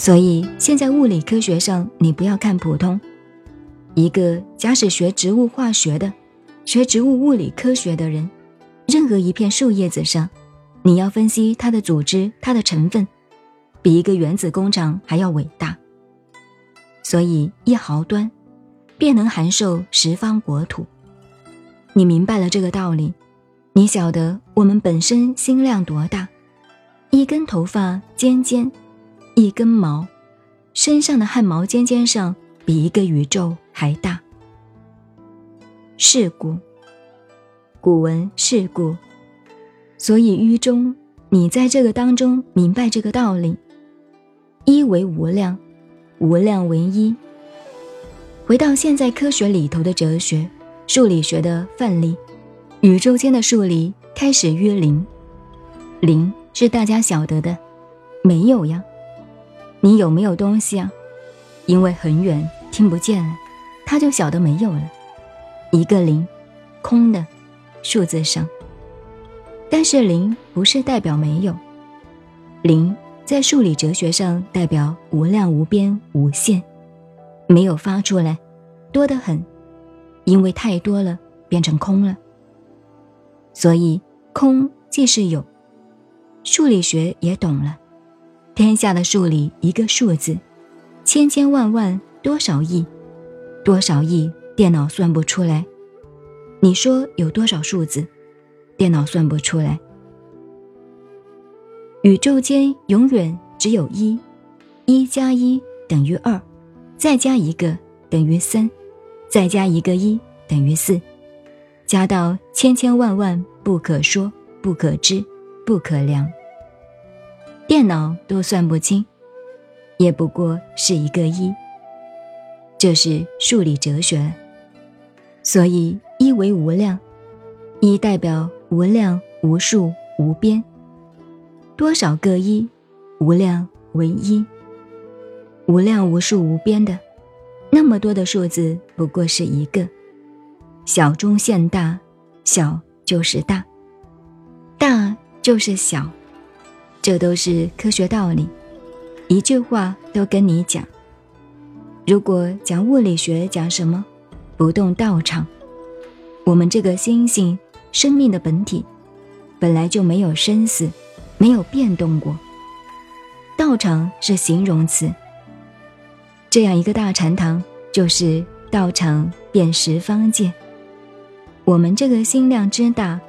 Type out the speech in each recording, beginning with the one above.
所以现在物理科学上，你不要看普通，一个假使学植物化学的、学植物物理科学的人，任何一片树叶子上，你要分析它的组织、它的成分，比一个原子工厂还要伟大。所以一毫端，便能函授十方国土。你明白了这个道理，你晓得我们本身心量多大？一根头发尖尖，一根毛，身上的汗毛尖尖上比一个宇宙还大。是故，古文是故，所以于中，你在这个当中明白这个道理：一为无量，无量为一。回到现在科学里头的哲学。数理学的范例，宇宙间的数理开始约零，零是大家晓得的，没有呀？你有没有东西啊？因为很远听不见了，他就晓得没有了。一个零，空的数字上，但是零不是代表没有，零在数理哲学上代表无量无边无限，没有发出来，多得很。因为太多了，变成空了。所以空即是有。数理学也懂了，天下的数理一个数字，千千万万多少亿，多少亿电脑算不出来。你说有多少数字，电脑算不出来。宇宙间永远只有一，一加一等于二，再加一个等于三。再加一个一等于四，加到千千万万不可说、不可知、不可量，电脑都算不清，也不过是一个一。这是数理哲学。所以一为无量，一代表无量无数无边，多少个一，无量为一，无量无数无边的。那么多的数字不过是一个，小中现大，小就是大，大就是小，这都是科学道理。一句话都跟你讲。如果讲物理学，讲什么？不动道场。我们这个星星生命的本体，本来就没有生死，没有变动过。道场是形容词。这样一个大禅堂，就是道场遍十方界。我们这个心量之大，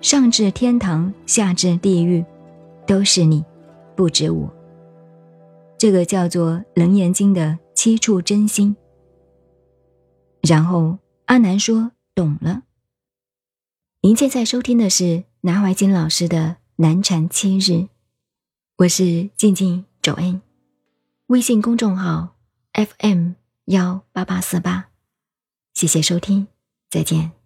上至天堂，下至地狱，都是你，不止我。这个叫做《楞严经》的七处真心。然后阿南说：“懂了。”您现在收听的是南怀瑾老师的《南禅七日》，我是静静周恩，微信公众号。FM 幺八八四八，谢谢收听，再见。